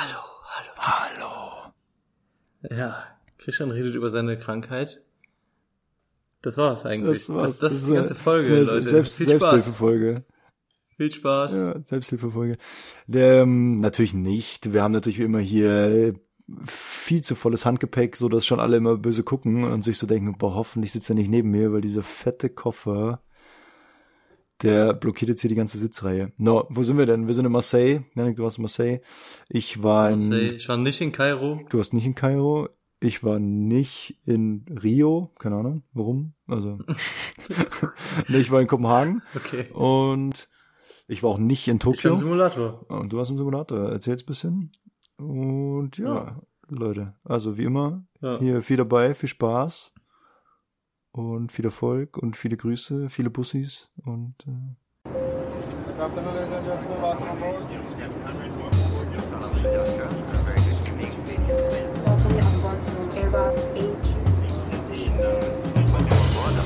Hallo, hallo. Hallo. Ja, Christian redet über seine Krankheit. Das war's eigentlich. Das war's. Das, das, ist die ganze Folge, das eine Leute. Selbst, Viel Spaß. Selbsthilfefolge. Viel Spaß. Ja, Selbsthilfefolge. Ähm, natürlich nicht. Wir haben natürlich wie immer hier viel zu volles Handgepäck, so dass schon alle immer böse gucken und sich so denken, boah, hoffentlich sitzt er nicht neben mir, weil dieser fette Koffer, der blockiert jetzt hier die ganze Sitzreihe. No, wo sind wir denn? Wir sind in Marseille. Janik, du warst in Marseille. Ich war in, Marseille. Ich war nicht in Kairo. du warst nicht in Kairo. Ich war nicht in Rio. Keine Ahnung, warum. Also, nee, ich war in Kopenhagen. Okay. Und ich war auch nicht in Ich war Tokio. im Simulator. Und du warst im Simulator. Erzähl's ein bisschen. Und ja, Ja. Leute, also wie immer, Ja. hier viel dabei, viel Spaß und viel Erfolg und viele Grüße, viele Bussis und äh, Welcome on board to Airbus A350.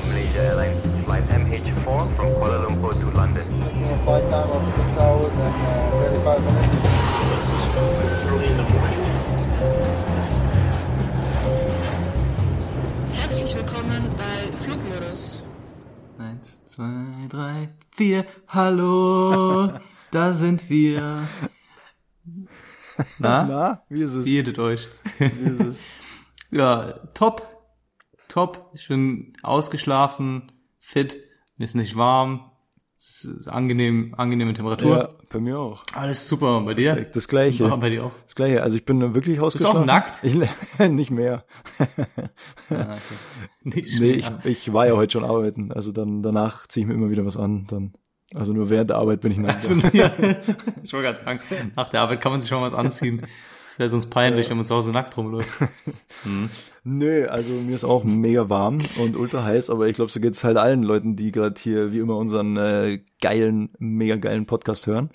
Malaysia Airlines flight MH4 from Kuala Lumpur to London. Flight time of 6 hours and uh, 35 minutes. Vier. Hallo, da sind wir. Na? na, wie ist es? Wie jedet euch? Wie ist es? Ja, top. Top. Ich bin ausgeschlafen, fit, mir ist nicht warm. Angenehm, angenehme Temperatur. Ja, bei mir auch. Alles super. Und bei dir? Das gleiche. Ja, bei dir auch. Das gleiche. Also ich bin wirklich du auch ausgeschlafen. nackt? Ich, nicht mehr. Ah, okay. Nicht Nee, ich, ich war ja heute schon arbeiten. Also dann danach ziehe ich mir immer wieder was an. Dann, also nur während der Arbeit bin ich nackt. Also, ja, ich wollte gerade sagen, nach der Arbeit kann man sich schon was anziehen. Das wäre sonst peinlich, wenn man zu Hause nackt rumläuft. Nö, also mir ist auch mega warm und ultra heiß, aber ich glaube, so geht's halt allen Leuten, die gerade hier wie immer unseren äh, geilen, mega geilen Podcast hören.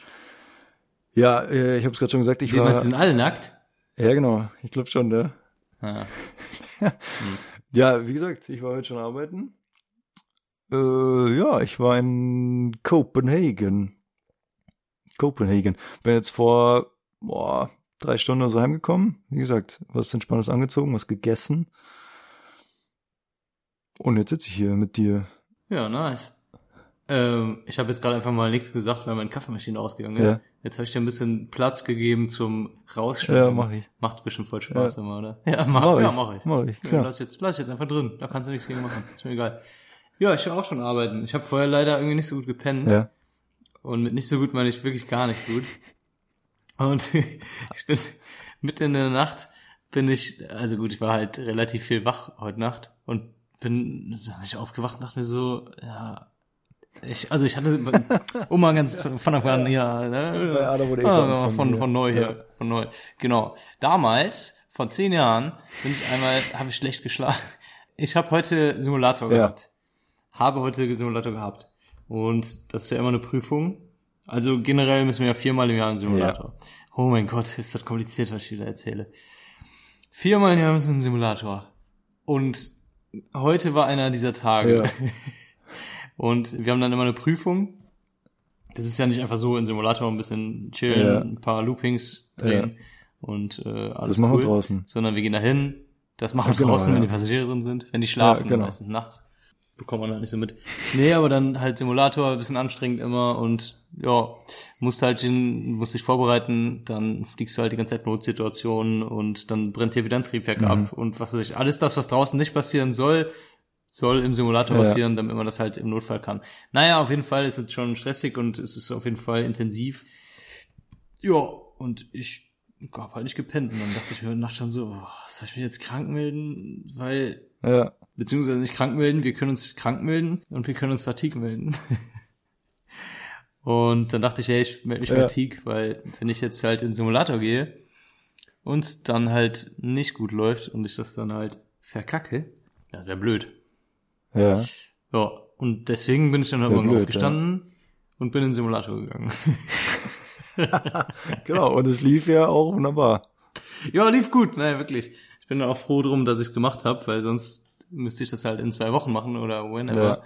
Ja, äh, ich habe es gerade schon gesagt, ich Die war. sind alle nackt. Ja, genau, ich glaube schon, ne? Ja. Ja, wie gesagt, ich war heute schon arbeiten. Äh, ja, ich war in Copenhagen. Copenhagen. Bin jetzt vor boah, drei Stunden oder so heimgekommen. Wie gesagt, was Entspanntes angezogen, was gegessen. Und jetzt sitze ich hier mit dir. Ja, nice. Ähm, ich habe jetzt gerade einfach mal nichts gesagt, weil meine Kaffeemaschine ausgegangen ist. Ja. Jetzt habe ich dir ein bisschen Platz gegeben zum Rausschneiden. Ja, mach ich. Macht bestimmt voll Spaß Ja. immer, oder? Ja, mach, Mach ja, ich. mach ich. Mach ich, Ja, klar. lass jetzt, lass jetzt einfach drin. Da kannst du nichts gegen machen. Ist mir egal. Ja, ich will auch schon arbeiten. Ich habe vorher leider irgendwie nicht so gut gepennt. Ja. Und mit nicht so gut meine ich wirklich gar nicht gut. Und ich bin mitten in der Nacht bin ich, also gut, ich war halt relativ viel wach heute Nacht und bin, da bin ich aufgewacht und dachte mir so, ja, ich, also ich hatte, um mal ganz von Anfang an, ja, ne, Bei oder Eva ah, von, ja. von neu hier, von neu, genau. Damals, vor zehn Jahren, bin ich einmal, habe ich schlecht geschlafen. Ich habe heute Simulator Ja. gehabt. Habe heute Simulator gehabt. Und das ist ja immer eine Prüfung. Also generell müssen wir ja viermal im Jahr einen Simulator. Oh mein Gott, ist das kompliziert, was ich wieder erzähle. Viermal im Jahr müssen wir einen Simulator. Und heute war einer dieser Tage. Ja. Und wir haben dann immer eine Prüfung. Das ist ja nicht einfach so in Simulator ein bisschen chillen, Ja. ein paar Loopings drehen und äh, alles Das machen cool. wir draußen. Sondern wir gehen dahin. Das machen wir Ja, genau, draußen, wenn ja. die Passagiere drin sind. Wenn die schlafen, Ja, genau. meistens nachts. Bekommt man halt nicht so mit. Nee, aber dann halt Simulator, ein bisschen anstrengend immer und ja, musst halt hin, musst dich vorbereiten, dann fliegst du halt die ganze Zeit Notsituationen und dann brennt hier wieder ein Triebwerk Mhm. ab und was weiß ich. Alles das, was draußen nicht passieren soll, soll im Simulator Ja. passieren, damit man das halt im Notfall kann. Naja, auf jeden Fall ist es schon stressig und es ist auf jeden Fall intensiv. Ja, und ich hab halt nicht gepennt und dann dachte ich mir heute Nacht schon so, boah, soll ich mich jetzt krank melden? Weil Ja. Beziehungsweise nicht krank melden, wir können uns krank melden und wir können uns Fatigue melden. und dann dachte ich, hey, ich melde mich Ja. Fatigue, weil wenn ich jetzt halt in den Simulator gehe und es dann halt nicht gut läuft und ich das dann halt verkacke, das wäre blöd. Ja. Ja, und deswegen bin ich dann Wär Morgen blöd, aufgestanden und bin in den Simulator gegangen. Genau. Und es lief ja auch wunderbar. ja, lief gut, nein, wirklich. Ich bin auch froh drum, dass ich es gemacht habe, weil sonst müsste ich das halt in zwei Wochen machen oder whenever.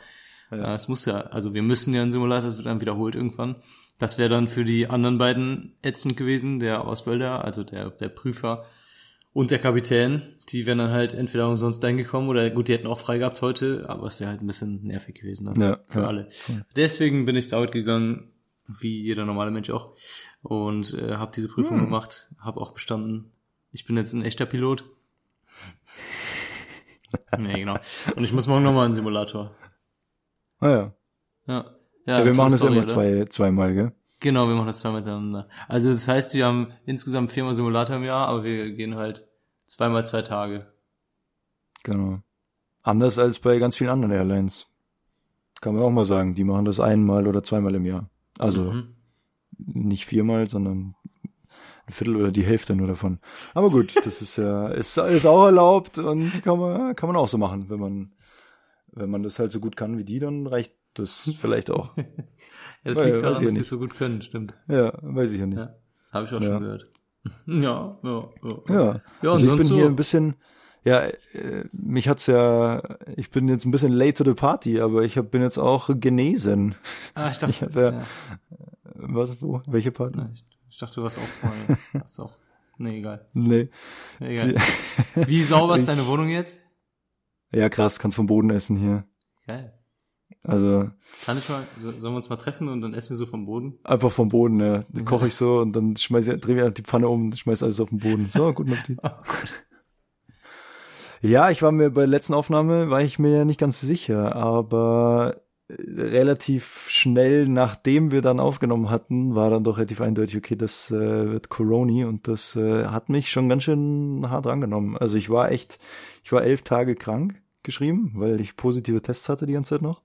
Ja. Ja. es muss ja, also wir müssen ja einen Simulator, das wird dann wiederholt irgendwann. Das wäre dann für die anderen beiden ätzend gewesen, der Ausbilder, also der, der Prüfer und der Kapitän. Die wären dann halt entweder umsonst reingekommen oder gut, die hätten auch frei gehabt heute, aber es wäre halt ein bisschen nervig gewesen dann Ja, für ja. alle. Deswegen bin ich da heute gegangen, wie jeder normale Mensch auch, und äh, habe diese Prüfung Hm. gemacht, habe auch bestanden. Ich bin jetzt ein echter Pilot. Nee, genau. Und ich muss morgen nochmal in den Simulator. Ah ja. Ja. ja wir tolle machen das Story, immer zwei, zweimal, gell? Genau, wir machen das zweimal miteinander. Also das heißt, wir haben insgesamt viermal Simulator im Jahr, aber wir gehen halt zweimal zwei Tage. Genau. Anders als bei ganz vielen anderen Airlines. Kann man auch mal sagen, die machen das einmal oder zweimal im Jahr. Also Mhm. nicht viermal, sondern ein Viertel oder die Hälfte nur davon. Aber gut, das ist ja, ist, ist auch erlaubt und kann man, kann man auch so machen. Wenn man, wenn man das halt so gut kann wie die, dann reicht das vielleicht auch. Ja, das Ja, liegt daran, ich ja dass sie so gut können, stimmt. Ja, weiß ich ja nicht. Ja. Habe ich auch Ja. schon gehört. Ja, ja, ja. Ja, Ja, also ich bin so? hier ein bisschen, ja, äh, mich hat's ja, ich bin jetzt ein bisschen late to the party, aber ich hab, bin jetzt auch genesen. Ah, ich dachte, Ich ja- ja. Was, wo, welche Party? Ich, dachte, du warst auch mal. Hast auch. Nee, egal. Nee. Egal. Wie sauber ist deine Wohnung jetzt? Ja, krass, kannst vom Boden essen hier. Geil. Also Kann ich mal, so- sollen wir uns mal treffen und dann essen wir so vom Boden? einfach vom Boden, ja. Dann koche ich so und dann schmeiß ich, dreh ich die Pfanne um und schmeiß alles auf den Boden. So, guten Appetit. Oh Gott. Ja, ich war mir bei der letzten Aufnahme, war ich mir ja nicht ganz sicher, aber relativ schnell, nachdem wir dann aufgenommen hatten, war dann doch relativ eindeutig, okay, das äh, wird Coroni und das äh, hat mich schon ganz schön hart angenommen. Also ich war echt, ich war elf Tage krank geschrieben, weil ich positive Tests hatte die ganze Zeit noch.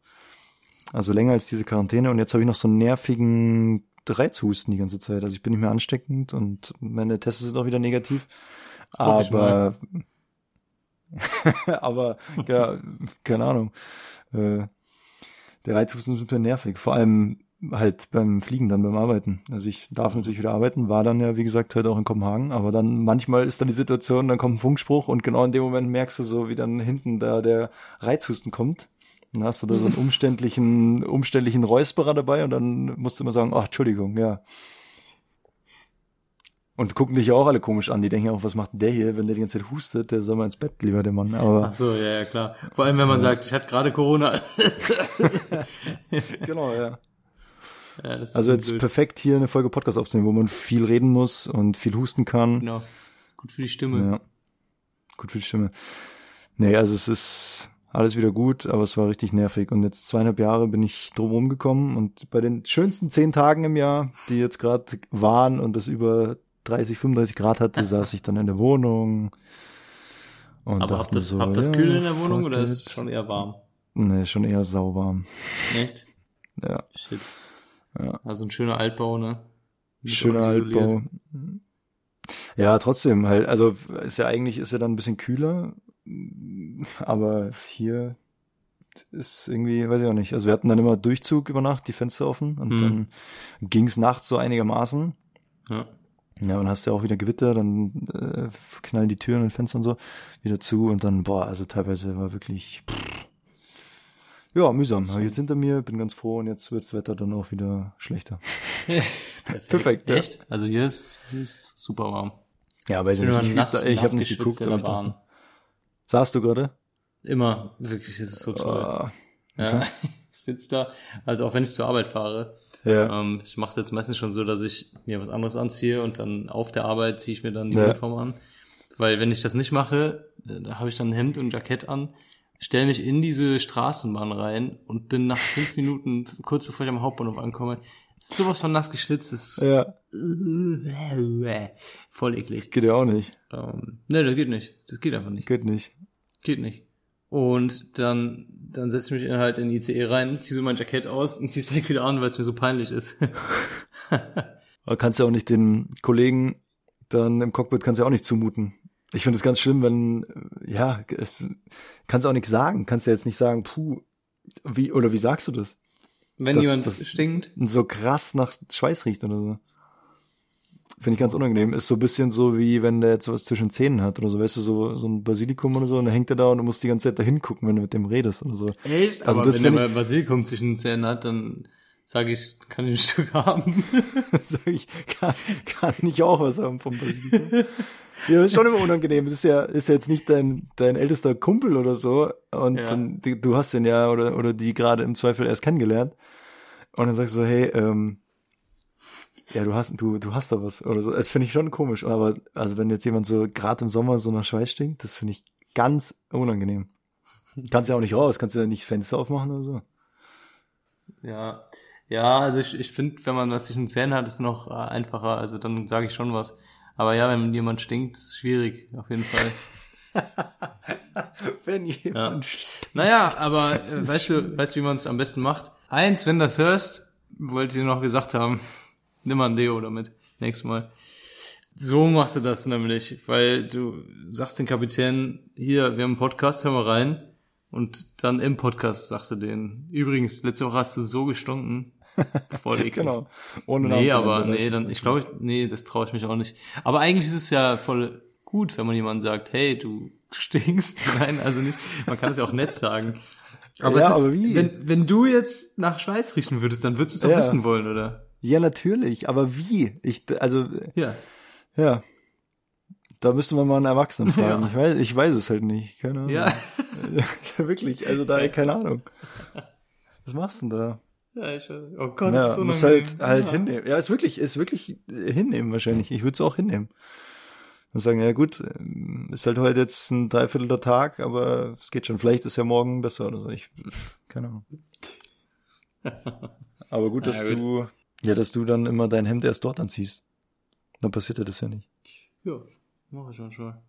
Also länger als diese Quarantäne und jetzt habe ich noch so einen nervigen Reizhusten die ganze Zeit. Also ich bin nicht mehr ansteckend und meine Tests sind auch wieder negativ. Aber aber ja, keine Ahnung. Äh, der Reizhusten ist super nervig. Vor allem halt beim Fliegen, dann beim Arbeiten. Also ich darf natürlich wieder arbeiten, war dann ja, wie gesagt, heute auch in Kopenhagen, aber dann manchmal ist dann die Situation, dann kommt ein Funkspruch und genau in dem Moment merkst du so, wie dann hinten da der Reizhusten kommt. Dann hast du da so einen umständlichen, umständlichen Räusperer dabei und dann musst du immer sagen, ach, Entschuldigung, ja. Und gucken dich ja auch alle komisch an. Die denken auch, was macht der hier, wenn der die ganze Zeit hustet? Der soll mal ins Bett, lieber der Mann. Aber Ach so, ja, ja, klar. Vor allem, wenn man sagt, ich hatte gerade Corona. genau, ja. ja, das ist Also jetzt blöd. perfekt hier eine Folge Podcast aufzunehmen, wo man viel reden muss und viel husten kann. Genau. Gut für die Stimme. Ja. Gut für die Stimme. Nee, also es ist alles wieder gut, aber es war richtig nervig. Und jetzt zweieinhalb Jahre bin ich drum rumgekommen und bei den schönsten zehn Tagen im Jahr, die jetzt gerade waren und es über 30, 35 Grad hatte, saß ich dann in der Wohnung. Und Aber habt das, so, habt das ja, kühl in der Wohnung oder ist es schon eher warm? Nee, schon eher sauwarm. Echt? Ja. Shit. Ja. Also ein schöner Altbau, ne? Mit Schöner Altbau. Ja, trotzdem halt, also ist ja eigentlich ist ja dann ein bisschen kühler, aber hier ist irgendwie, weiß ich auch nicht. Also wir hatten dann immer Durchzug über Nacht, die Fenster offen und Hm. dann ging's nachts so einigermaßen. Ja. Ja, dann hast du ja auch wieder Gewitter, dann äh, knallen die Türen und Fenster und so wieder zu und dann, boah, also teilweise war wirklich, pff, ja, mühsam. Aber jetzt hinter mir, bin ganz froh und jetzt wird das Wetter dann auch wieder schlechter. Perfekt. Perfekt, ja. Echt? Also hier ist, hier ist super warm. Ja, weiß Ich ich Ich, nass, ich habe nicht geguckt, aber ich dachte, saßt du gerade? Immer. Wirklich, es ist so toll. Ah, Ja. Ich sitze da, also auch wenn ich zur Arbeit fahre, ja. ähm, ich mache es jetzt meistens schon so, dass ich mir was anderes anziehe und dann auf der Arbeit ziehe ich mir dann die Ja. Uniform an. Weil wenn ich das nicht mache, äh, da habe ich dann ein Hemd und ein Jackett an, stelle mich in diese Straßenbahn rein und bin nach fünf Minuten, kurz bevor ich am Hauptbahnhof ankomme, sowas von nass geschwitzt, ist Ja, voll eklig. geht ja auch nicht. Ähm, ne, das geht nicht. Das geht einfach nicht. Geht nicht. Geht nicht. Und dann, dann setze ich mich halt in die ICE rein, ziehe so mein Jackett aus und ziehe es direkt wieder an, weil es mir so peinlich ist. Aber kannst ja auch nicht den Kollegen dann im Cockpit kannst ja auch nicht zumuten. Ich finde es ganz schlimm, wenn, ja, es, kannst auch nichts sagen. Kannst ja jetzt nicht sagen, puh, wie, oder wie sagst du das? Wenn Das- jemand das- stinkt, So krass nach Schweiß riecht oder so. Finde ich ganz unangenehm. Ist so ein bisschen so, wie wenn der jetzt was zwischen Zähnen hat oder so, weißt du, so, so ein Basilikum oder so, und dann hängt er da und du musst die ganze Zeit da hingucken, wenn du mit dem redest oder so. echt? Also aber das wenn der mal Basilikum zwischen den Zähnen hat, dann sage ich, kann ich ein Stück haben. Sag ich, kann, kann ich auch was haben vom Basilikum. Ja, ist schon immer unangenehm. Das ist ja, ist ja jetzt nicht dein, dein ältester Kumpel oder so. Und Ja. dann, du hast den ja oder, oder die gerade im Zweifel erst kennengelernt. Und dann sagst du, hey, ähm, ja, du hast, du, du hast da was oder so. Das finde ich schon komisch. Aber, also wenn jetzt jemand so gerade im Sommer so nach Schweiß stinkt, das finde ich ganz unangenehm. Kannst ja auch nicht raus, kannst ja nicht Fenster aufmachen oder so. Ja, ja, also ich, ich finde, wenn man was zwischen Zähnen hat, ist es noch äh, einfacher. Also dann sage ich schon was. Aber ja, wenn jemand stinkt, ist schwierig, auf jeden Fall. Wenn jemand Naja, aber äh, weißt du, weißt du, wie man es am besten macht? Eins, wenn du das hörst, wollte ich dir noch gesagt haben, nimm mal ein Deo damit, nächstes Mal. So machst du das nämlich, weil du sagst den Kapitän, hier, wir haben einen Podcast, hör mal rein. Und dann im Podcast sagst du denen, übrigens, letzte Woche hast du so gestunken. Voll eklig. Genau. Ohne Nee, aber nee, dann, ich glaube, nee, das traue ich mich auch nicht. Aber eigentlich ist es ja voll gut, wenn man jemandem sagt, hey, du stinkst. Nein, also nicht. Man kann es ja auch nett sagen. Aber, Ja, ist, aber wie? Wenn, wenn du jetzt nach Schweiß riechen würdest, dann würdest du es doch Ja. wissen wollen, oder? Ja, natürlich, aber wie? Ich, also, Ja. ja. Da müsste man mal einen Erwachsenen fragen. Ja. Ich weiß, ich weiß es halt nicht. Keine Ahnung. Ja. Wirklich, also da, keine Ahnung. Was machst du denn da? ja ich, oh Gott, Ja, ist so muss halt, halt ja. hinnehmen. Ja, ist wirklich, ist wirklich hinnehmen wahrscheinlich. Ich würde es auch hinnehmen. Und sagen, ja gut, ähm, ist halt heute jetzt ein dreiviertelter Tag, aber es geht schon. Vielleicht ist ja morgen besser oder so. Ich, keine Ahnung. Aber gut, dass Ja, gut. du, ja, dass du dann immer dein Hemd erst dort anziehst. Dann passiert ja das ja nicht. Ja, mach ich manchmal.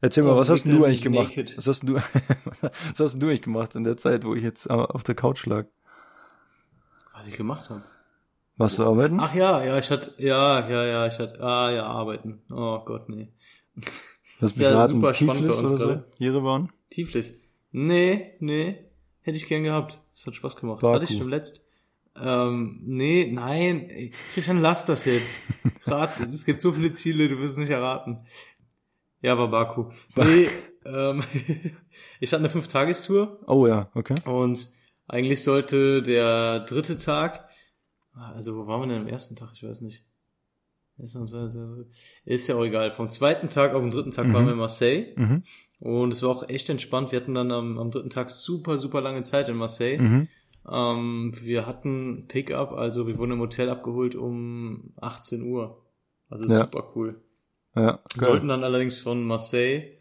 Erzähl mal, Oh, was hast du Naked- eigentlich gemacht? Was hast du, was hast du eigentlich gemacht in der Zeit, wo ich jetzt auf der Couch lag? Was ich gemacht habe. Warst du arbeiten? Ach ja, ja, ich hatte, ja, ja, ja, ich hatte, ah ja, arbeiten. Oh Gott, nee. Lass ist ja raten, super spannend bei uns oder so? gerade. Jerewan? Tiflis. Nee, nee. Hätte ich gern gehabt. Das hat Spaß gemacht. Baku. Hatte ich schon letzt. Ähm, nee, nein. Ey, Christian, lass das jetzt. Rat, es gibt so viele Ziele, du wirst es nicht erraten. Ja, war Baku. Nee, ähm, ich hatte eine Fünf-Tagestour Oh ja, okay. und eigentlich sollte der dritte Tag, also wo waren wir denn am ersten Tag? Ich weiß nicht. Ist ja auch egal. Vom zweiten Tag auf den dritten Tag waren wir in Marseille. Mhm. Und es war auch echt entspannt. Wir hatten dann am, am dritten Tag super, super lange Zeit in Marseille. Mhm. Ähm, wir hatten Pickup, also wir wurden im Hotel abgeholt um 18 Uhr. Also Ja. super cool. Ja, Wir geil. sollten dann allerdings von Marseille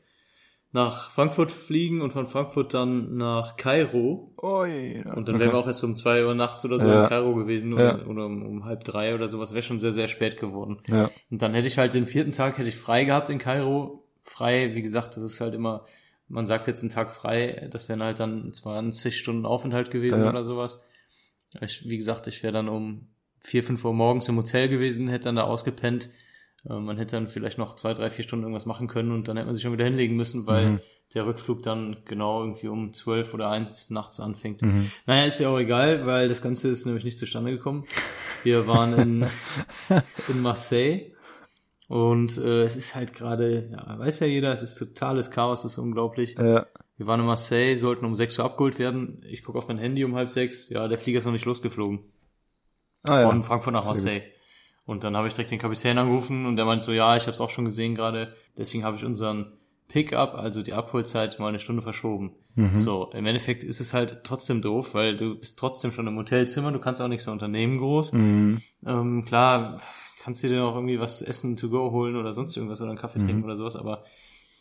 nach Frankfurt fliegen und von Frankfurt dann nach Kairo. Oh, ja. Und dann wären wir auch erst um zwei Uhr nachts oder so Ja. in Kairo gewesen oder, Ja. oder um, um halb drei oder sowas. Wäre schon sehr, sehr spät geworden. Ja, Und dann hätte ich halt den vierten Tag hätte ich frei gehabt in Kairo. Frei, wie gesagt, das ist halt immer, man sagt jetzt einen Tag frei, das wären halt dann 20 Stunden Aufenthalt gewesen Ja. oder sowas. Ich, wie gesagt, ich wäre dann um vier, fünf Uhr morgens im Hotel gewesen, hätte dann da ausgepennt. Äh, Man hätte dann vielleicht noch zwei, drei, vier Stunden irgendwas machen können und dann hätte man sich schon wieder hinlegen müssen, weil Mhm. der Rückflug dann genau irgendwie um zwölf oder eins nachts anfängt. Mhm. Naja, ist ja auch egal, weil das Ganze ist nämlich nicht zustande gekommen. Wir waren in, in Marseille und äh, es ist halt gerade, ja, weiß ja jeder, es ist totales Chaos, es ist unglaublich. ja, Wir waren in Marseille, sollten um sechs Uhr abgeholt werden. Ich gucke auf mein Handy um halb sechs. Ja, der Flieger ist noch nicht losgeflogen. ah, ja. Von Frankfurt nach Marseille. Und dann habe ich direkt den Kapitän angerufen und der meinte so, ja, ich habe es auch schon gesehen gerade. Deswegen habe ich unseren Pickup, also die Abholzeit, mal eine Stunde verschoben. Mhm. So, im Endeffekt ist es halt trotzdem doof, weil du bist trotzdem schon im Hotelzimmer, du kannst auch nichts mehr unternehmen groß. Mhm. Ähm, klar, kannst du dir noch irgendwie was essen to go holen oder sonst irgendwas oder einen Kaffee Mhm. trinken oder sowas, aber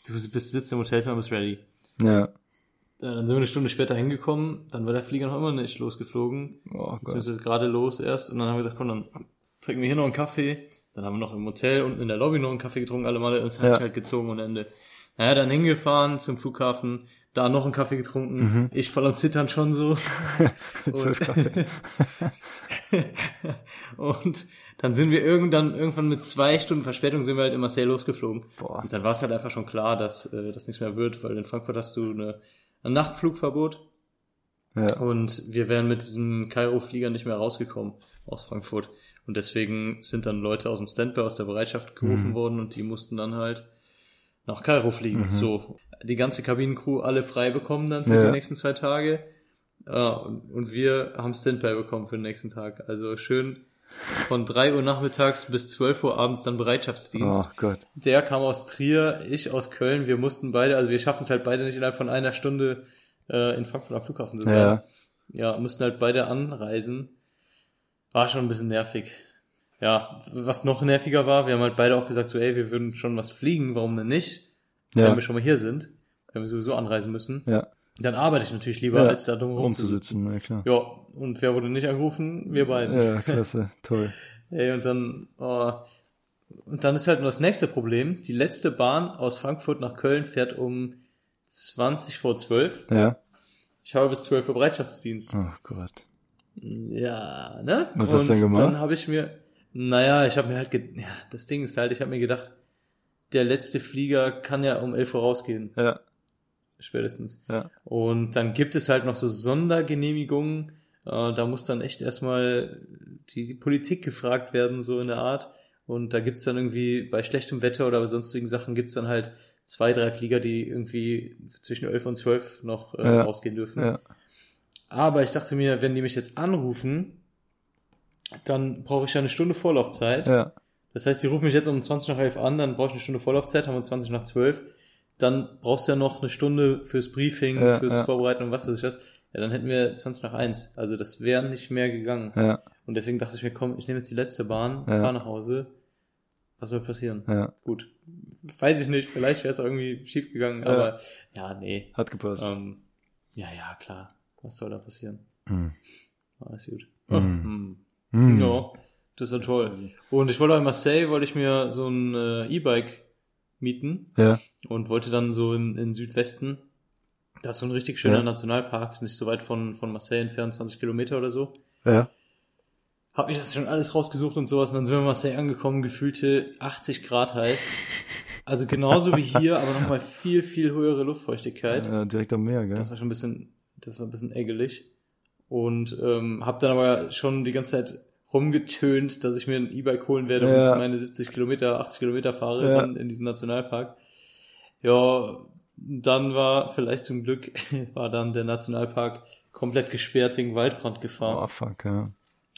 du bist, sitzt im Hotelzimmer, bist ready. Ja. Ja, dann sind wir eine Stunde später hingekommen, dann war der Flieger noch immer nicht losgeflogen, Oh beziehungsweise gerade los erst, und dann haben wir gesagt, komm, dann trinken wir hier noch einen Kaffee, dann haben wir noch im Hotel unten in der Lobby noch einen Kaffee getrunken, alle Male, und es hat Ja. sich halt gezogen ohne Ende. Naja, dann hingefahren zum Flughafen, da noch einen Kaffee getrunken, Mhm. ich voll am Zittern schon so. Zwölf Kaffee. und dann sind wir irgendwann, irgendwann mit zwei Stunden Verspätung sind wir halt in Marseille losgeflogen. Boah. Und dann war es halt einfach schon klar, dass äh, das nichts mehr wird, weil in Frankfurt hast du eine, ein Nachtflugverbot. Ja. Und wir wären mit diesem Kairo-Flieger nicht mehr rausgekommen aus Frankfurt. Und deswegen sind dann Leute aus dem Standby, aus der Bereitschaft gerufen Mhm. worden und die mussten dann halt nach Kairo fliegen. So, die ganze Kabinencrew alle frei bekommen dann für Ja. die nächsten zwei Tage. Ja, und, und wir haben Standby bekommen für den nächsten Tag. Also schön von 3 Uhr nachmittags bis 12 Uhr abends dann Bereitschaftsdienst. Oh Gott. Der kam aus Trier, ich aus Köln. Wir mussten beide, also wir schaffen es halt beide nicht innerhalb von einer Stunde äh, in Frankfurt am Flughafen zu sein. Ja. Ja, mussten halt beide anreisen. War schon ein bisschen nervig. Ja, was noch nerviger war, wir haben halt beide auch gesagt, so, ey, wir würden schon was fliegen, warum denn nicht? Wenn Ja. wir schon mal hier sind, wenn wir sowieso anreisen müssen. Ja. Dann arbeite ich natürlich lieber, ja. als da dumm rumzusitzen. ja klar. Ja, und wer wurde nicht angerufen? Wir beiden. Ja, klasse, toll. Ey, und dann, oh, und dann ist halt nur das nächste Problem. Die letzte Bahn aus Frankfurt nach Köln fährt um 20 vor 12. Ja. Ich habe bis 12 Uhr Bereitschaftsdienst. Oh Gott. Ja, ne? Was hast du denn gemacht? Dann habe ich mir, naja, ich habe mir halt, ja, das Ding ist halt, ich habe mir gedacht, der letzte Flieger kann ja um 11 Uhr rausgehen, Ja, spätestens. ja. Und dann gibt es halt noch so Sondergenehmigungen. Äh, da muss dann echt erstmal die, die Politik gefragt werden, so in der Art. Und da gibt's dann irgendwie bei schlechtem Wetter oder bei sonstigen Sachen gibt's dann halt zwei, drei Flieger, die irgendwie zwischen 11 und 12 noch äh, Ja. rausgehen dürfen. Ja. Aber ich dachte mir, wenn die mich jetzt anrufen, dann brauche ich ja eine Stunde Vorlaufzeit. Ja. Das heißt, die rufen mich jetzt um 20 nach 11 an, dann brauche ich eine Stunde Vorlaufzeit, haben wir 20 nach 12. Dann brauchst du ja noch eine Stunde fürs Briefing, Ja, fürs ja. Vorbereiten und was weiß ich was. Ja, dann hätten wir 20 nach 1. Also das wäre nicht mehr gegangen. Ja. Und deswegen dachte ich mir, komm, ich nehme jetzt die letzte Bahn, Ja. fahr nach Hause. Was soll passieren? Ja. Gut. Weiß ich nicht, vielleicht wäre es irgendwie schief gegangen, aber ja, nee. Hat gepasst. Ähm, ja, ja, klar. Was soll da passieren? Hm. Alles gut. Mhm. Hm. Hm. Ja, das war toll. Und ich wollte auch in Marseille, wollte ich mir so ein äh, E-Bike mieten Ja. und wollte dann so in, in Südwesten, da ist so ein richtig schöner Ja. Nationalpark, nicht so weit von, von Marseille entfernt, 20 Kilometer oder so. Ja. Hab ich das schon alles rausgesucht und sowas und dann sind wir in Marseille angekommen, gefühlte 80 Grad heiß. Also genauso wie hier, aber nochmal viel, viel höhere Luftfeuchtigkeit. ja. Direkt am Meer, gell? Das war schon ein bisschen, das war ein bisschen eckelig. Und ähm, habe dann aber schon die ganze Zeit rumgetönt, dass ich mir ein E-Bike holen werde Ja. und meine 70 Kilometer, 80 Kilometer fahre Ja. dann in diesen Nationalpark. Ja, dann war vielleicht zum Glück war dann der Nationalpark komplett gesperrt wegen Oh, Waldbrandgefahr. fuck, ja.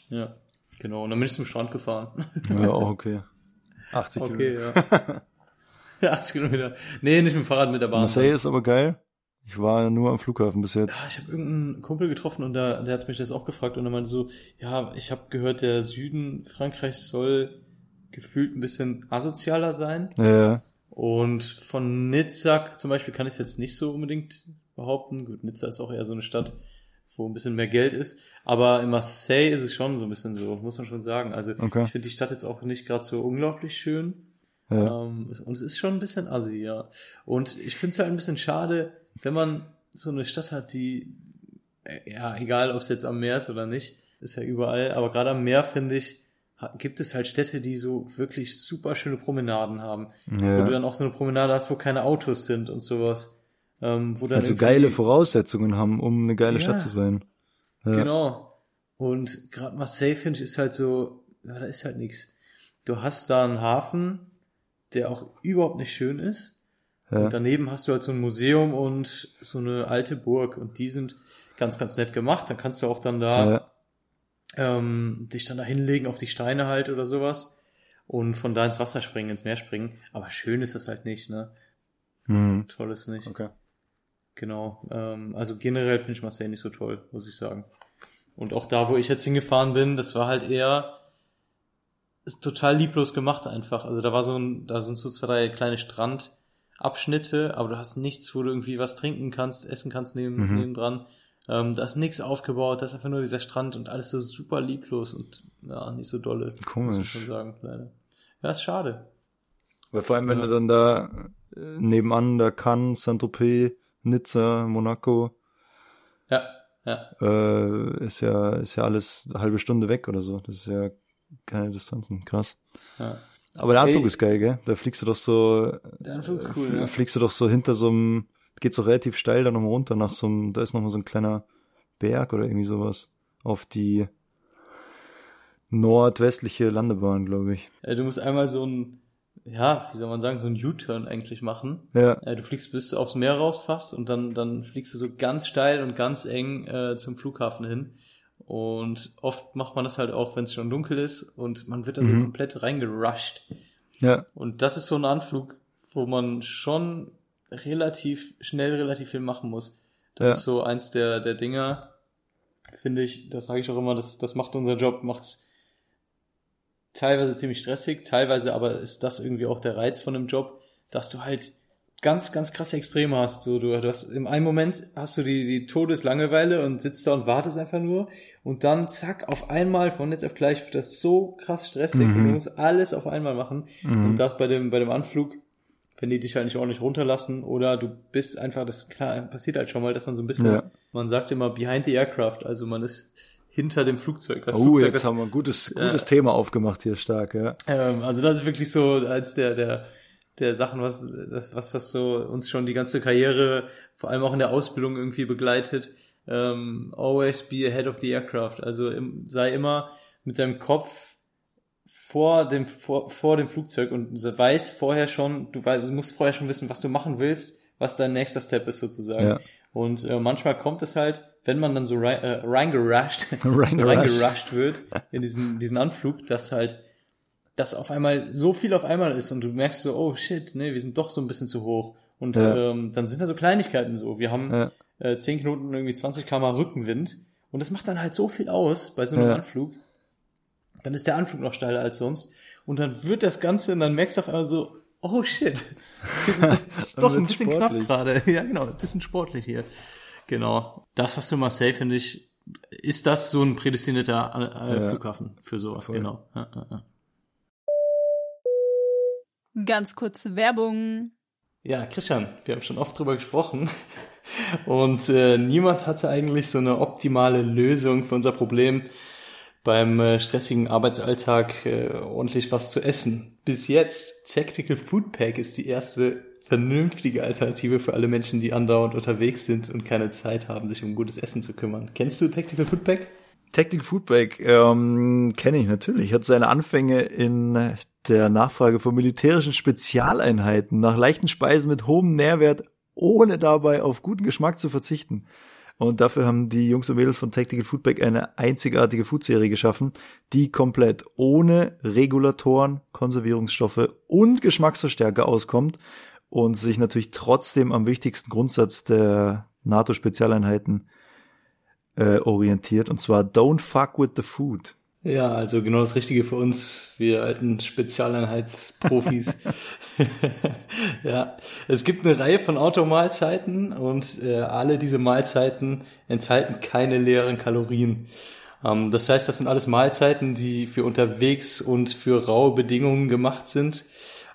Ja, genau. Und dann bin ich zum Strand gefahren. Ja, auch okay. 80 okay, Kilometer. ja. ja, 80 Kilometer. Nee, nicht mit dem Fahrrad, mit der Bahn. Marseille ist aber geil. Ich war nur am Flughafen bis jetzt. Ja, ich habe irgendeinen Kumpel getroffen und der, der hat mich das auch gefragt und er meinte so, ja, ich habe gehört, der Süden Frankreichs soll gefühlt ein bisschen asozialer sein. Ja, ja. Und von Nizza zum Beispiel kann ich es jetzt nicht so unbedingt behaupten. Gut, Nizza ist auch eher so eine Stadt, wo ein bisschen mehr Geld ist. Aber in Marseille ist es schon so ein bisschen so, muss man schon sagen. Also Okay. ich finde die Stadt jetzt auch nicht gerade so unglaublich schön. Ja. Ähm, und es ist schon ein bisschen assi, ja. Und ich finde es halt ein bisschen schade, wenn man so eine Stadt hat, die, äh, ja, egal ob es jetzt am Meer ist oder nicht, ist ja überall, aber gerade am Meer, finde ich, gibt es halt Städte, die so wirklich super schöne Promenaden haben. Wo du ja. dann auch so eine Promenade hast, wo keine Autos sind und sowas. Ähm, wo dann Also geile Voraussetzungen haben, um eine geile Ja. Stadt zu sein. Ja. Genau. Und gerade Marseille, finde ich, ist halt so, ja, da ist halt nichts. Du hast da einen Hafen, der auch überhaupt nicht schön ist. Ja. Und daneben hast du halt so ein Museum und so eine alte Burg. Und die sind ganz, ganz nett gemacht. Dann kannst du auch dann da Ja. ähm, dich dann da hinlegen auf die Steine halt oder sowas. Und von da ins Wasser springen, ins Meer springen. Aber schön ist das halt nicht, ne? Hm. Toll ist nicht. Okay. Genau. Ähm, also generell finde ich Marseille nicht so toll, muss ich sagen. Und auch da, wo ich jetzt hingefahren bin, das war halt eher ist total lieblos gemacht einfach. Also da war so ein, da sind so zwei, drei kleine Strandabschnitte, aber du hast nichts, wo du irgendwie was trinken kannst, essen kannst neben, Mhm. nebendran. Ähm, da ist nichts aufgebaut, da ist einfach nur dieser Strand und alles so super lieblos und ja, nicht so dolle. Muss ich Komisch. schon sagen, leider. Ja, ist schade. Weil vor allem, wenn Ja. du dann da äh, nebenan, da Cannes, Saint-Tropez, Nizza, Monaco, Ja, ja. äh, ist ja, ist ja alles eine halbe Stunde weg oder so. Das ist ja keine Distanzen. Krass. ja. Aber der Anflug Ey. ist geil, gell? Da fliegst du doch so, Der Anflug ist cool, fl- ja. fliegst du doch so hinter so einem, geht so relativ steil dann nochmal runter nach so einem, da ist nochmal so ein kleiner Berg oder irgendwie sowas auf die nordwestliche Landebahn, glaube ich. Äh, Du musst einmal so ein, ja, wie soll man sagen, so einen U-Turn eigentlich machen. Ja. Äh, du fliegst bis aufs Meer raus fast und dann, dann fliegst du so ganz steil und ganz eng äh, zum Flughafen hin. Und oft macht man das halt auch, wenn es schon dunkel ist und man wird da so Mhm. komplett reingerusht. Ja. Und das ist so ein Anflug, wo man schon relativ schnell relativ viel machen muss. Das Ja. ist so eins der, der Dinger, finde ich, das sage ich auch immer, das, das macht unser Job, macht's teilweise ziemlich stressig, teilweise aber ist das irgendwie auch der Reiz von dem Job, dass du halt ganz, ganz krasse Extreme hast. Du, du, du hast im einen Moment hast du die, die Todeslangeweile und sitzt da und wartest einfach nur und dann zack, auf einmal von jetzt auf gleich wird das so krass stressig und du musst alles auf einmal machen. Und das bei dem, bei dem Anflug, wenn die dich halt nicht ordentlich runterlassen oder du bist einfach, das klar, passiert halt schon mal, dass man so ein bisschen, Ja. man sagt immer behind the aircraft, also man ist hinter dem Flugzeug. Das Oh, Flugzeug jetzt ist- haben wir ein gutes, gutes Thema aufgemacht hier stark, ja. ähm, also das ist wirklich so als der der der Sachen, was das was das so uns schon die ganze Karriere, vor allem auch in der Ausbildung irgendwie begleitet. Ähm, always be ahead of the aircraft. Also im, sei immer mit deinem Kopf vor dem vor, vor dem Flugzeug und weiß vorher schon, du, weißt, du musst vorher schon wissen, was du machen willst, was dein nächster Step ist sozusagen. Ja. Und äh, manchmal kommt es halt, wenn man dann so rein, äh, reingerusht, so reingerusht wird in diesen diesen Anflug, dass halt dass auf einmal so viel auf einmal ist und du merkst so, oh shit, nee, wir sind doch so ein bisschen zu hoch. Und Ja. ähm, dann sind da so Kleinigkeiten so. Wir haben Ja. äh, 10 Knoten irgendwie 20 km Rückenwind und das macht dann halt so viel aus bei so einem Ja. Anflug. Dann ist der Anflug noch steiler als sonst und dann wird das Ganze und dann merkst du auf einmal so, oh shit, das ist doch ein bisschen sportlich. knapp gerade. Ja, genau, ein bisschen sportlich hier. Genau. Das hast du Marseille, finde ich, ist das so ein prädestinierter äh. Flughafen für sowas, Voll. genau. Ja, ja, ja. Ganz kurze Werbung. Ja, Christian, wir haben schon oft drüber gesprochen und äh, niemand hatte eigentlich so eine optimale Lösung für unser Problem beim äh, stressigen Arbeitsalltag äh, ordentlich was zu essen. Bis jetzt, Tactical Food Pack ist die erste vernünftige Alternative für alle Menschen, die andauernd unterwegs sind und keine Zeit haben, sich um gutes Essen zu kümmern. Kennst du Tactical Food Pack? Tactic Foodback ähm, kenne ich natürlich. Hat seine Anfänge in der Nachfrage von militärischen Spezialeinheiten nach leichten Speisen mit hohem Nährwert, ohne dabei auf guten Geschmack zu verzichten. Und dafür haben die Jungs und Mädels von Tactical Foodback eine einzigartige Foodserie geschaffen, die komplett ohne Regulatoren, Konservierungsstoffe und Geschmacksverstärker auskommt und sich natürlich trotzdem am wichtigsten Grundsatz der NATO-Spezialeinheiten äh, orientiert, und zwar Don't fuck with the food. Ja, also genau das Richtige für uns, wir alten Spezialeinheitsprofis. ja, es gibt eine Reihe von Automahlzeiten und äh, alle diese Mahlzeiten enthalten keine leeren Kalorien. Ähm, das heißt, das sind alles Mahlzeiten, die für unterwegs und für raue Bedingungen gemacht sind.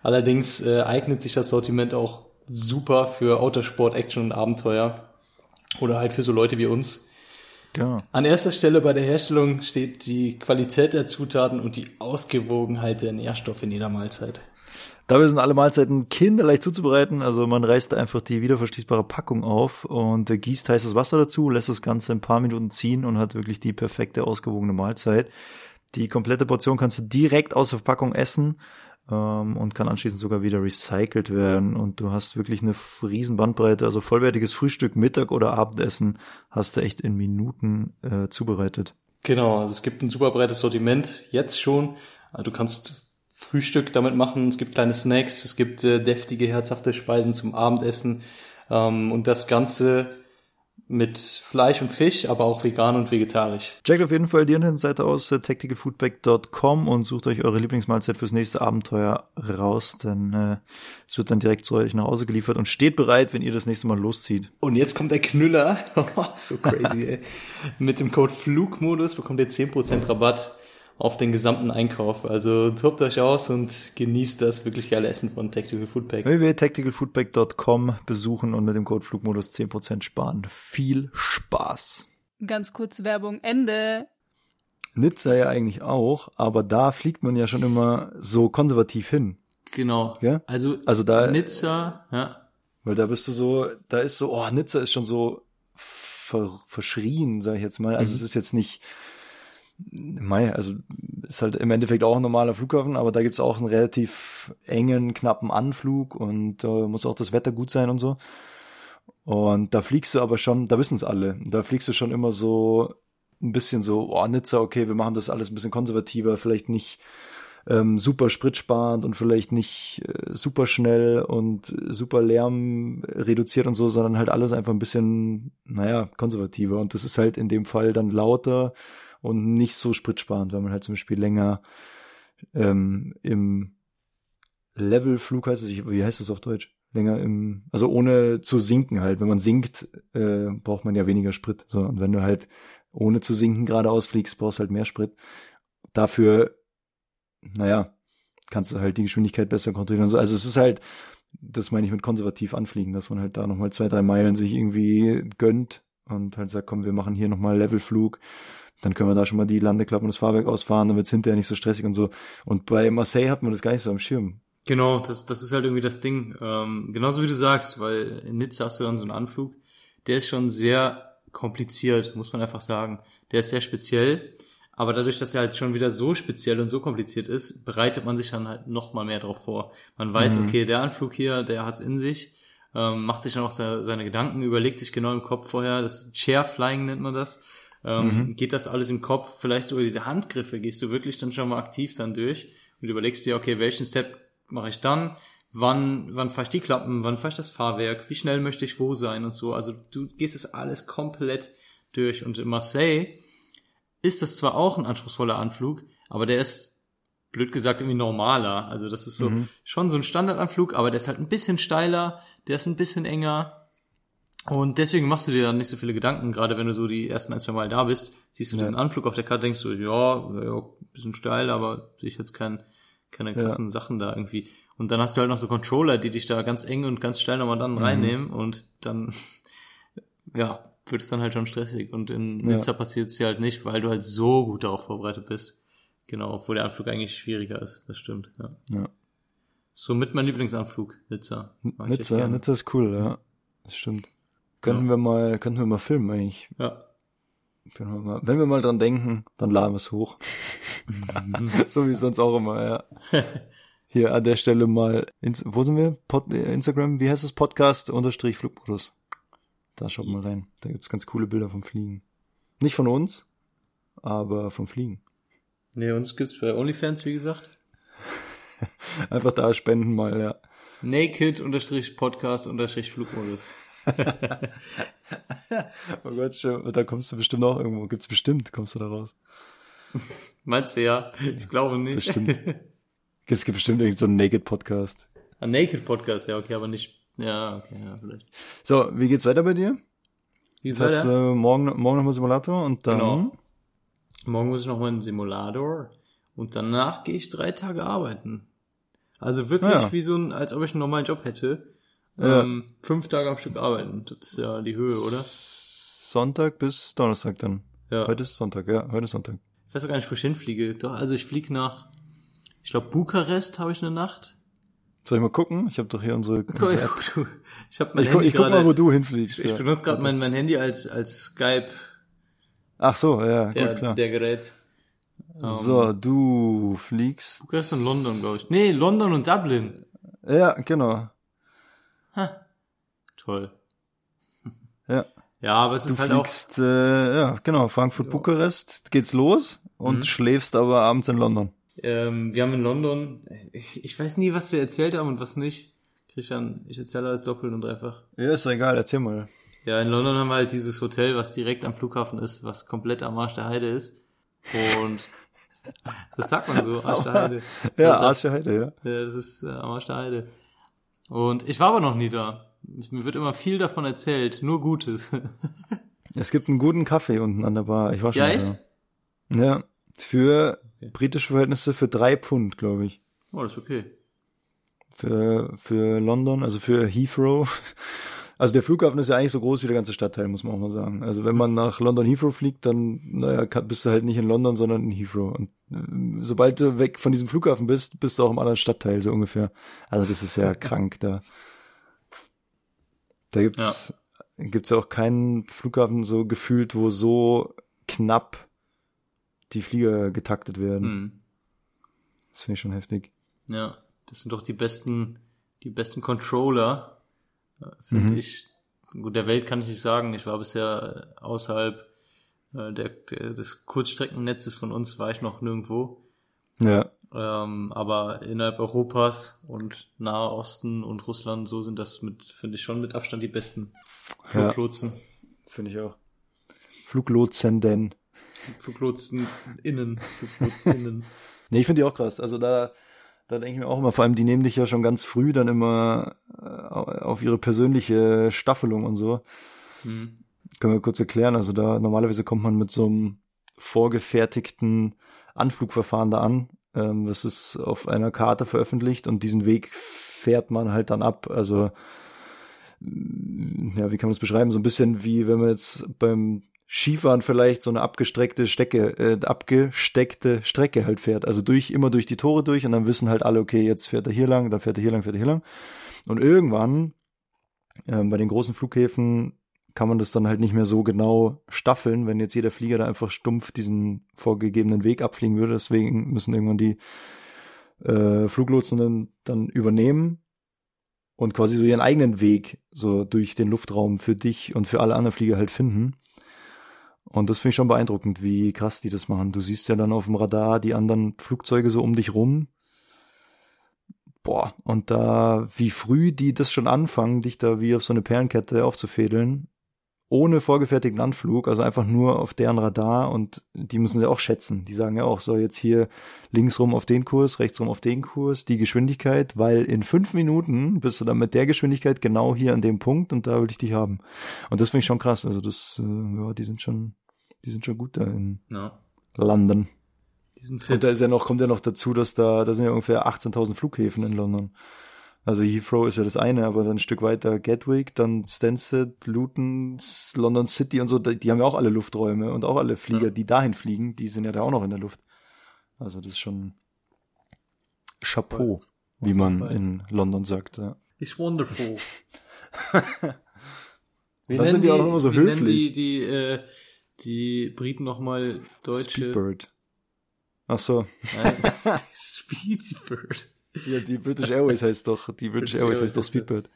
Allerdings äh, eignet sich das Sortiment auch super für Autosport, Action und Abenteuer oder halt für so Leute wie uns. Genau. An erster Stelle bei der Herstellung steht die Qualität der Zutaten und die Ausgewogenheit der Nährstoffe in jeder Mahlzeit. Dabei sind alle Mahlzeiten kinderleicht zuzubereiten. Also man reißt einfach die wiederverschließbare Packung auf und gießt heißes Wasser dazu, lässt das Ganze ein paar Minuten ziehen und hat wirklich die perfekte ausgewogene Mahlzeit. Die komplette Portion kannst du direkt aus der Verpackung essen ähm, und kann anschließend sogar wieder recycelt werden. Und du hast wirklich eine riesen Bandbreite. Also vollwertiges Frühstück, Mittag oder Abendessen hast du echt in Minuten äh, zubereitet. Genau, also es gibt ein super breites Sortiment, jetzt schon. Also Du kannst Frühstück damit machen, es gibt kleine Snacks, es gibt äh, deftige, herzhafte Speisen zum Abendessen ähm, und das Ganze mit Fleisch und Fisch, aber auch vegan und vegetarisch. Checkt auf jeden Fall die Internetseite aus, äh, tacticalfoodback.com und sucht euch eure Lieblingsmahlzeit fürs nächste Abenteuer raus, denn äh, es wird dann direkt zu euch nach Hause geliefert und steht bereit, wenn ihr das nächste Mal loszieht. Und jetzt kommt der Knüller. so crazy, ey. Mit dem Code Flugmodus bekommt ihr 10% Rabatt auf den gesamten Einkauf. Also tobt euch aus und genießt das wirklich geile Essen von Tactical Food Pack. www.tacticalfoodback.com besuchen und mit dem Code Flugmodus 10% sparen. Viel Spaß! Ganz kurz Werbung, Ende. Nizza ja eigentlich auch, aber da fliegt man ja schon immer so konservativ hin. Genau. Ja? Also, Also da- Nizza, ja. Weil da bist du so, da ist so, oh, Nizza ist schon so ver, verschrien, sag ich jetzt mal. Also Mhm. es ist jetzt nicht, mei, also ist halt im Endeffekt auch ein normaler Flughafen, aber da gibt's auch einen relativ engen, knappen Anflug und äh, muss auch das Wetter gut sein und so. Und da fliegst du aber schon, da wissen's alle, da fliegst du schon immer so ein bisschen so, oh, Nizza, okay, wir machen das alles ein bisschen konservativer, vielleicht nicht ähm, super spritsparend und vielleicht nicht äh, super schnell und super Lärm reduziert und so, sondern halt alles einfach ein bisschen, naja, konservativer. Und das ist halt in dem Fall dann lauter und nicht so spritsparend, weil man halt zum Beispiel länger ähm, im Levelflug heißt es, wie heißt das auf Deutsch? Länger im, also ohne zu sinken halt. Wenn man sinkt, äh, braucht man ja weniger Sprit. So, und wenn du halt ohne zu sinken geradeaus fliegst, brauchst halt mehr Sprit. Dafür, naja, kannst du halt die Geschwindigkeit besser kontrollieren. und So. Also es ist halt, das meine ich mit konservativ anfliegen, dass man halt da nochmal zwei, drei Meilen sich irgendwie gönnt und halt sagt, komm, wir machen hier nochmal Levelflug. Dann können wir da schon mal die Landeklappe und das Fahrwerk ausfahren, dann wird's hinterher nicht so stressig und so. Und bei Marseille hat man das gar nicht so am Schirm. Genau, das, das ist halt irgendwie das Ding. Ähm, genauso wie du sagst, weil in Nizza hast du dann so einen Anflug, der ist schon sehr kompliziert, muss man einfach sagen. Der ist sehr speziell, aber dadurch, dass er halt schon wieder so speziell und so kompliziert ist, bereitet man sich dann halt noch mal mehr drauf vor. Man weiß, Mhm. okay, der Anflug hier, der hat's in sich, ähm, macht sich dann auch se- seine Gedanken, überlegt sich genau im Kopf vorher, das Chair Flying nennt man das. Ähm, Geht das alles im Kopf, vielleicht sogar diese Handgriffe, gehst du wirklich dann schon mal aktiv dann durch und überlegst dir, okay, welchen Step mache ich dann? Wann, wann fahre ich die Klappen? Wann fahre ich das Fahrwerk? Wie schnell möchte ich wo sein und so? Also du gehst es alles komplett durch. Und in Marseille ist das zwar auch ein anspruchsvoller Anflug, aber der ist, blöd gesagt, irgendwie normaler. Also das ist so schon so ein Standardanflug, aber der ist halt ein bisschen steiler, der ist ein bisschen enger. Und deswegen machst du dir dann nicht so viele Gedanken, gerade wenn du so die ersten ein, zwei Mal da bist, siehst du diesen Anflug auf der Karte, denkst du, ja, ja, bisschen steil, aber sehe ich jetzt kein, keine krassen Sachen da irgendwie. Und dann hast du halt noch so Controller, die dich da ganz eng und ganz steil nochmal dann reinnehmen und dann, ja, wird es dann halt schon stressig. Und in Ja. Nizza passiert es ja halt nicht, weil du halt so gut darauf vorbereitet bist. Genau, obwohl der Anflug eigentlich schwieriger ist, das stimmt, ja. Ja. Somit mein Lieblingsanflug, Nizza. Nizza. Nizza ist cool, ja. Das stimmt. Könnten wir mal, könnten wir mal filmen eigentlich. Ja. Können wir mal, wenn wir mal dran denken, dann laden wir es hoch. so wie sonst auch immer, ja. Hier an der Stelle mal, wo sind wir? Pod, äh, Instagram, wie heißt das? Podcast unterstrich Flugmodus. Da schaut mal rein. Da gibt's ganz coole Bilder vom Fliegen. Nicht von uns, aber vom Fliegen. Nee, uns gibt's bei OnlyFans, wie gesagt. Einfach da spenden mal, ja. Naked-Podcast-Flugmodus. Oh Gott, schon, da kommst du bestimmt auch irgendwo. Gibt's bestimmt, kommst du da raus. Meinst du ja? Ich glaube nicht. Bestimmt. Es gibt bestimmt irgendeinen so einen Naked-Podcast. Ein Naked-Podcast, ja, okay, aber nicht. Ja, okay, ja, vielleicht. So, wie geht's weiter bei dir? Wie Das geht's heißt, weiter? äh, morgen, morgen nochmal Simulator und dann... Genau. Morgen muss ich noch mal in den Simulator und danach gehe ich drei Tage arbeiten. Also wirklich Ja. wie so ein, als ob ich einen normalen Job hätte. Ja. Ähm, fünf Tage am Stück arbeiten. Das ist ja die Höhe, oder? Sonntag bis Donnerstag dann. Ja. Heute ist Sonntag, ja, heute ist Sonntag. Ich weiß auch gar nicht, wo ich hinfliege. Doch, also ich fliege nach, ich glaube Bukarest habe ich eine Nacht. Soll ich mal gucken? Ich habe doch hier unsere, Guck, unsere App. du, ich habe mein Ich, guck- Handy ich guck gerade. mal, wo du hinfliegst. ich, ich ja. benutze gerade mein, mein Handy als als Skype Ach so, ja, der, gut, klar. der Gerät. so, du fliegst. Bukarest und London, glaube ich. Nee, London und Dublin. Ja, genau. Ha. Toll. Ja. Ja, aber es Du ist halt auch fliegst, äh, ja, genau, Frankfurt, Bukarest, geht's los und Mhm. schläfst aber abends in London. Ähm, wir haben in London, ich, ich weiß nie, was wir erzählt haben und was nicht. Christian, ich erzähle alles doppelt und dreifach. Ja, ist doch egal, erzähl mal. Ja, in London haben wir halt dieses Hotel, was direkt am Flughafen ist, was komplett am Arsch der Heide ist. Und das sagt man so, Arsch der Heide. Ja, das, Arsch der Heide, ja. Ja, das ist äh, am Arsch der Heide. Und ich war aber noch nie da. Mir wird immer viel davon erzählt, nur Gutes. Es gibt einen guten Kaffee unten an der Bar. Ich war schon Ja, echt? da. Ja, für britische Verhältnisse für drei Pfund, glaube ich. Oh, das ist okay. Für, für London, also für Heathrow. Also der Flughafen ist ja eigentlich so groß wie der ganze Stadtteil, muss man auch mal sagen. Also wenn man nach London Heathrow fliegt, dann, naja, bist du halt nicht in London, sondern in Heathrow. Und äh, sobald du weg von diesem Flughafen bist, bist du auch im anderen Stadtteil, so ungefähr. Also das ist ja krank da. Da gibt's, gibt's ja auch keinen Flughafen so gefühlt, wo so knapp die Flieger getaktet werden. Hm. Das finde ich schon heftig. Ja, das sind doch die besten, die besten Controller, finde Mhm. ich. Gut, der Welt kann ich nicht sagen. Ich war bisher äh, außerhalb äh, der, der, des Kurzstreckennetzes von uns, war ich noch nirgendwo. Ja, Ähm, aber innerhalb Europas und Nahe Osten und Russland, so sind das mit, finde ich schon mit Abstand die besten Ja. Fluglotsen. finde ich auch. Fluglotsen Fluglotsen innen, Fluglotsen innen. Nee, ich finde die auch krass. Also da, da denke ich mir auch immer, vor allem die nehmen dich ja schon ganz früh dann immer äh, auf ihre persönliche Staffelung und so. Hm. Können wir kurz erklären. Also da normalerweise kommt man mit so einem vorgefertigten Anflugverfahren da an. Ähm, das ist auf einer Karte veröffentlicht und diesen Weg fährt man halt dann ab. Also ja, wie kann man das beschreiben? So ein bisschen wie wenn man jetzt beim Skifahren vielleicht so eine abgestreckte Strecke, äh, abgesteckte Strecke halt fährt. Also durch, immer durch die Tore durch und dann wissen halt alle, okay, jetzt fährt er hier lang, dann fährt er hier lang, fährt er hier lang. Und irgendwann, ähm, bei den großen Flughäfen kann man das dann halt nicht mehr so genau staffeln, wenn jetzt jeder Flieger da einfach stumpf diesen vorgegebenen Weg abfliegen würde. Deswegen müssen irgendwann die äh, Fluglotsen dann, dann übernehmen und quasi so ihren eigenen Weg so durch den Luftraum für dich und für alle anderen Flieger halt finden. Und das finde ich schon beeindruckend, wie krass die das machen. Du siehst ja dann auf dem Radar die anderen Flugzeuge so um dich rum. Boah, und da, wie früh die das schon anfangen, dich da wie auf so eine Perlenkette aufzufädeln, ohne vorgefertigten Anflug, also einfach nur auf deren Radar und die müssen sie auch schätzen. Die sagen ja auch, so jetzt hier links rum auf den Kurs, rechts rum auf den Kurs, die Geschwindigkeit, weil in fünf Minuten bist du dann mit der Geschwindigkeit genau hier an dem Punkt und da will ich dich haben. Und das finde ich schon krass. Also das, äh, ja, die sind schon, die sind schon gut da in Ja, London. die sind Und fit. da ist ja noch, kommt ja noch dazu, dass da, da sind ja ungefähr 18.000 Flughäfen in London. Also Heathrow ist ja das eine, aber dann ein Stück weiter Gatwick, dann Stansted, Luton, London City und so, die die haben ja auch alle Lufträume und auch alle Flieger, Ja. die dahin fliegen, die sind ja da auch noch in der Luft. Also das ist schon Chapeau, wie man Voll. in London sagt. Ja. It's wonderful. Dann sind die auch noch immer so wie nennen höflich. die, die, äh, die Briten nochmal deutsche... Speedbird. Ach so. Speedbird. Ja, die British Airways heißt doch, die British British Airways Airways heißt doch. Speedbird.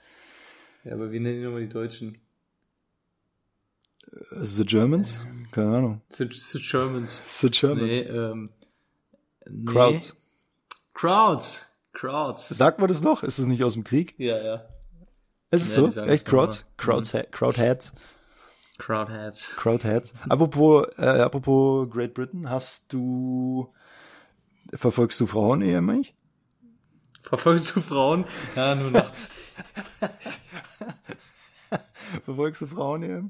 Ja, aber wie nennen die nochmal die Deutschen? The Germans? Keine Ahnung. The, the Germans. The Germans. Nee, ähm... Nee. Crowds. Crowds. Crowds. Sagt man das noch? Ist es nicht aus dem Krieg? Ja, ja. Ist es Ja, so? Echt? das Crowds? Crowds, Crowdheads? Crowdheads. Crowdheads. Apropos, äh, apropos Great Britain, hast du, verfolgst du Frauen eher mich? Verfolgst du Frauen? Ja, nur nachts. Verfolgst du Frauen eher?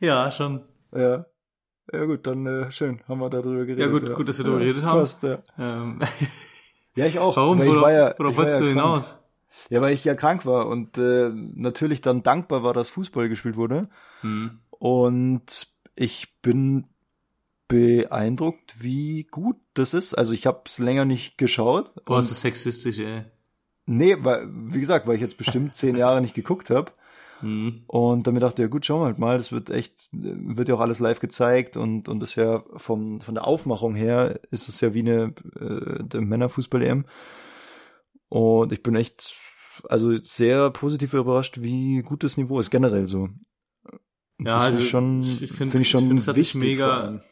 ja, schon. Ja. Ja gut, dann äh, schön, haben wir darüber geredet. Ja, gut, gut, dass wir darüber geredet haben. Passt, ja. Ähm, ja, ich auch. warum? weil ich war ja, worauf wolltest ja du hinaus? Ja, weil ich ja krank war und äh, natürlich dann dankbar war, dass Fußball gespielt wurde. Hm. Und ich bin beeindruckt, wie gut das ist. Also ich habe es länger nicht geschaut. Boah, ist das sexistisch, ey. Nee, weil, wie gesagt, weil ich jetzt bestimmt zehn Jahre nicht geguckt habe. Hm. Und damit dachte ich, ja gut, schauen wir halt mal, das wird echt, wird ja auch alles live gezeigt und, und ist ja vom, von der Aufmachung her ist es ja wie eine äh, Männerfußball-EM. Und ich bin echt, also sehr positiv überrascht, wie gut das Niveau ist, generell so. Ja, das also ich schon, ich finde find- ich ich schon find, es hat sich mega-.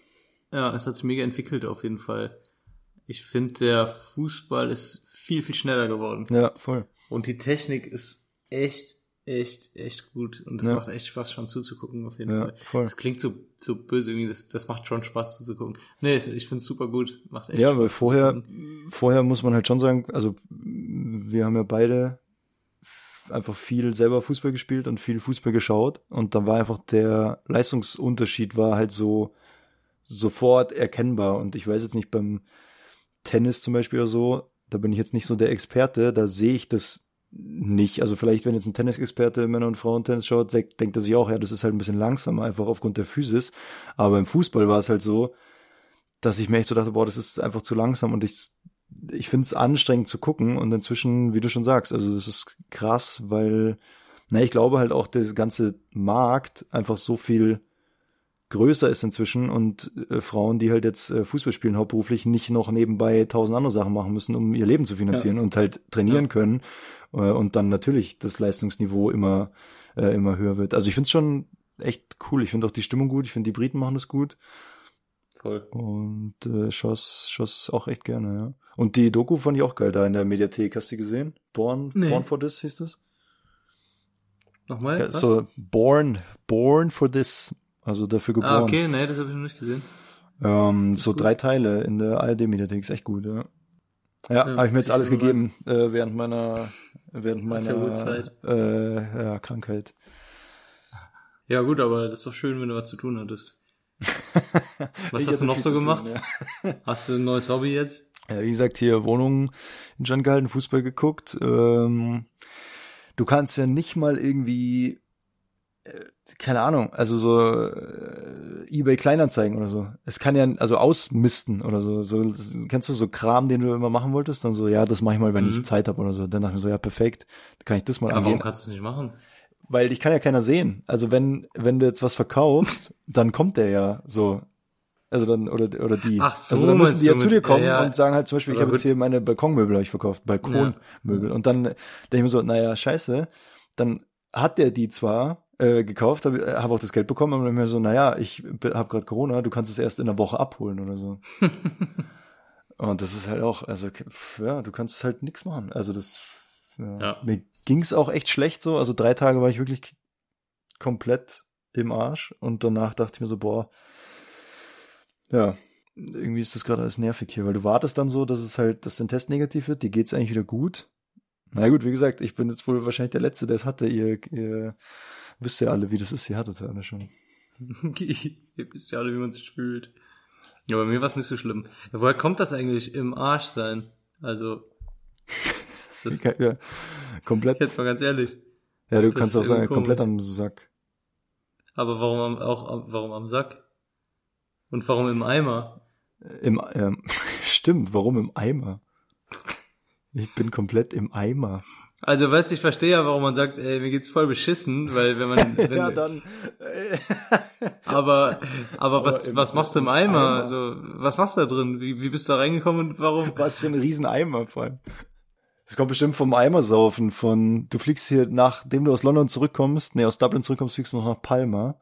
Ja, es hat sich mega entwickelt auf jeden Fall. Ich finde, der Fußball ist viel, viel schneller geworden. Ja, voll. Und die Technik ist echt, echt, echt gut. Und es Ja. macht echt Spaß, schon zuzugucken, auf jeden Ja, Fall. voll. Das klingt so, so böse irgendwie, das, das macht schon Spaß zuzugucken. Nee, ich finde es super gut. Macht echt Ja, Spaß weil vorher, vorher muss man halt schon sagen, also wir haben ja beide einfach viel selber Fußball gespielt und viel Fußball geschaut und da war einfach der Leistungsunterschied war halt so sofort erkennbar und ich weiß jetzt nicht beim Tennis zum Beispiel oder so, da bin ich jetzt nicht so der Experte, da sehe ich das nicht. Also vielleicht, wenn jetzt ein Tennisexperte Männer- und Frauentennis schaut, denkt er sich auch, ja, das ist halt ein bisschen langsamer, einfach aufgrund der Physis. Aber im Fußball war es halt so, dass ich mir echt so dachte, boah, das ist einfach zu langsam und ich, ich finde es anstrengend zu gucken und inzwischen, wie du schon sagst, also das ist krass, weil, na, ich glaube halt auch, der ganze Markt einfach so viel größer ist inzwischen und äh, Frauen, die halt jetzt äh, Fußball spielen hauptberuflich, nicht noch nebenbei tausend andere Sachen machen müssen, um ihr Leben zu finanzieren und halt trainieren Ja. können äh, und dann natürlich das Leistungsniveau immer äh, immer höher wird. Also ich finde es schon echt cool. Ich finde auch die Stimmung gut. Ich finde die Briten machen das gut Voll. und äh, schoss schoss auch echt gerne. Ja. Und die Doku fand ich auch geil da in der Mediathek. Hast du die gesehen? Born Nee. Born for This hieß das? Nochmal? Ja, so Born Born for This. Also dafür geboren. ah, okay, nee, das habe ich noch nicht gesehen. Ähm, so gut. drei Teile in der ARD-Mediathek, ist echt gut, ja. Ja, Ja, habe ich mir jetzt alles gegeben äh, während meiner während meiner äh, ja, Krankheit. Ja, gut, aber das ist doch schön, wenn du was zu tun hattest. Was Ich hast du noch so zu tun, gemacht? ja. Hast du ein neues Hobby jetzt? Ja, wie gesagt, hier Wohnung in Stand gehalten, Fußball geguckt. Ähm, du kannst ja nicht mal irgendwie, äh, keine Ahnung, also so äh, eBay Kleinanzeigen oder so. Es kann ja, also ausmisten oder so. so kennst du so Kram, den du immer machen wolltest? Dann so, ja, das mache ich mal, wenn Mhm. ich Zeit habe oder so. Dann dachte ich mir so, ja, perfekt, dann kann ich das mal Ja, warum angehen. kannst du es nicht machen? Weil dich kann ja keiner sehen. Also wenn, wenn du jetzt was verkaufst, dann kommt der ja so. Also dann, oder, oder die. Ach so, Also dann müssen die ja zu dir kommen ja, ja. und sagen halt zum Beispiel, ich habe jetzt hier meine Balkonmöbel hab ich verkauft, Balkonmöbel. Und dann denke ich mir so, naja, scheiße, dann hat der die zwar äh, gekauft, habe hab auch das Geld bekommen, aber dann mir so, naja, ich habe gerade Corona, du kannst es erst in einer Woche abholen oder so. und das ist halt auch, also ja, du kannst halt nichts machen. Also das, ja. Ja. mir ging's auch echt schlecht so. Also drei Tage war ich wirklich komplett im Arsch und danach dachte ich mir so, boah, ja, irgendwie ist das gerade alles nervig hier, weil du wartest dann so, dass es halt, dass dein Test negativ wird, dir geht's eigentlich wieder gut. Na gut, wie gesagt, ich bin jetzt wohl wahrscheinlich der Letzte, der es hatte. Ihr, ihr wisst ja alle, wie das ist. Ihr hattet ja alle schon. Ihr wisst ja alle, wie man sich fühlt. Ja, bei mir war es nicht so schlimm. Woher kommt das eigentlich im Arsch sein? Also, ist Ja, komplett. jetzt mal ganz ehrlich. ja, du kannst auch sagen, komplett am Sack. Aber warum am, auch, warum am Sack? Und warum im Eimer? Im, ähm, stimmt, warum im Eimer? Ich bin komplett im Eimer. Also, weißt du, ich verstehe ja, warum man sagt, ey, mir geht's voll beschissen, weil wenn man, wenn, ja, dann. aber, aber was, im- was machst du im im Eimer? Eimer. Also, was machst du da drin? Wie, wie bist du da reingekommen und warum? Was für ein Rieseneimer vor allem. Das kommt bestimmt vom Eimersaufen von, du fliegst hier, nachdem du aus London zurückkommst, nee, aus Dublin zurückkommst, fliegst du noch nach Palma.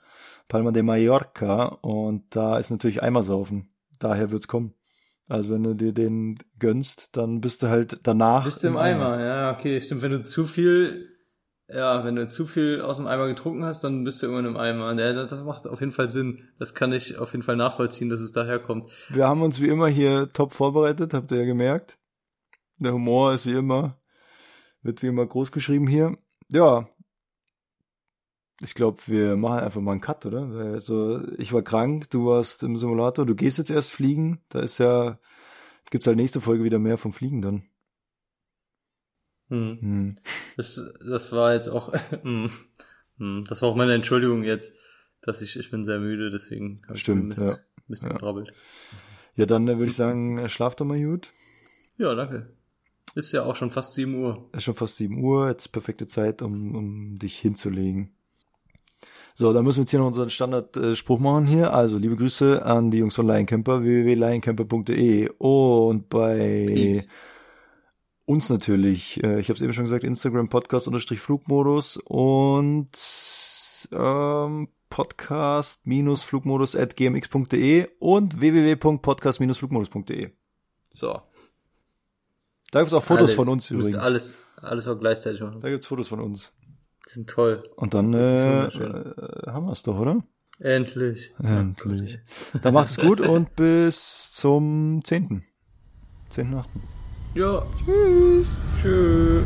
Palma de Mallorca und da ist natürlich Eimersaufen. Daher wird's kommen. Also wenn du dir den gönnst, dann bist du halt danach. Bist du im Eimer? Ja, okay, stimmt. Wenn du zu viel, ja, wenn du zu viel aus dem Eimer getrunken hast, dann bist du irgendwann im Eimer. Ja, das das macht auf jeden Fall Sinn. Das kann ich auf jeden Fall nachvollziehen, dass es daher kommt. Wir haben uns wie immer hier top vorbereitet, habt ihr ja gemerkt. Der Humor ist wie immer, wird wie immer groß geschrieben hier. Ja. Ich glaube, wir machen einfach mal einen Cut, oder? Also, ich war krank, du warst im Simulator, du gehst jetzt erst fliegen. Da ist ja, gibt's halt nächste Folge wieder mehr vom Fliegen dann. Hm. Hm. Das, das war jetzt auch, hm. Hm. das war auch meine Entschuldigung jetzt, dass ich, ich bin sehr müde, deswegen habe ich Stimmt, Mist, ja. Mist Ja. gebrabbelt. Ja, dann äh, würde ich sagen, schlaf doch mal gut. Ja, danke. Ist ja auch schon fast 7 Uhr. Ist schon fast 7 Uhr, jetzt perfekte Zeit, um, um dich hinzulegen. So, dann müssen wir jetzt hier noch unseren Standardspruch machen hier. Also, liebe Grüße an die Jungs von Lioncamper, www.lioncamper.de und bei Peace. uns natürlich, äh, ich habe es eben schon gesagt, Instagram Podcast unterstrich Flugmodus und ähm, Podcast-Flugmodus at gmx.de und www.podcast-flugmodus.de. So. Da gibt's auch Fotos Alles. von uns übrigens. Alles, alles auch gleichzeitig machen. Da gibt's Fotos von uns. Die sind toll. Und dann äh, äh, haben wir's doch, oder? Endlich. Endlich. Dann macht es gut und bis zum 10. 10.8. Ja. Tschüss. Tschüss.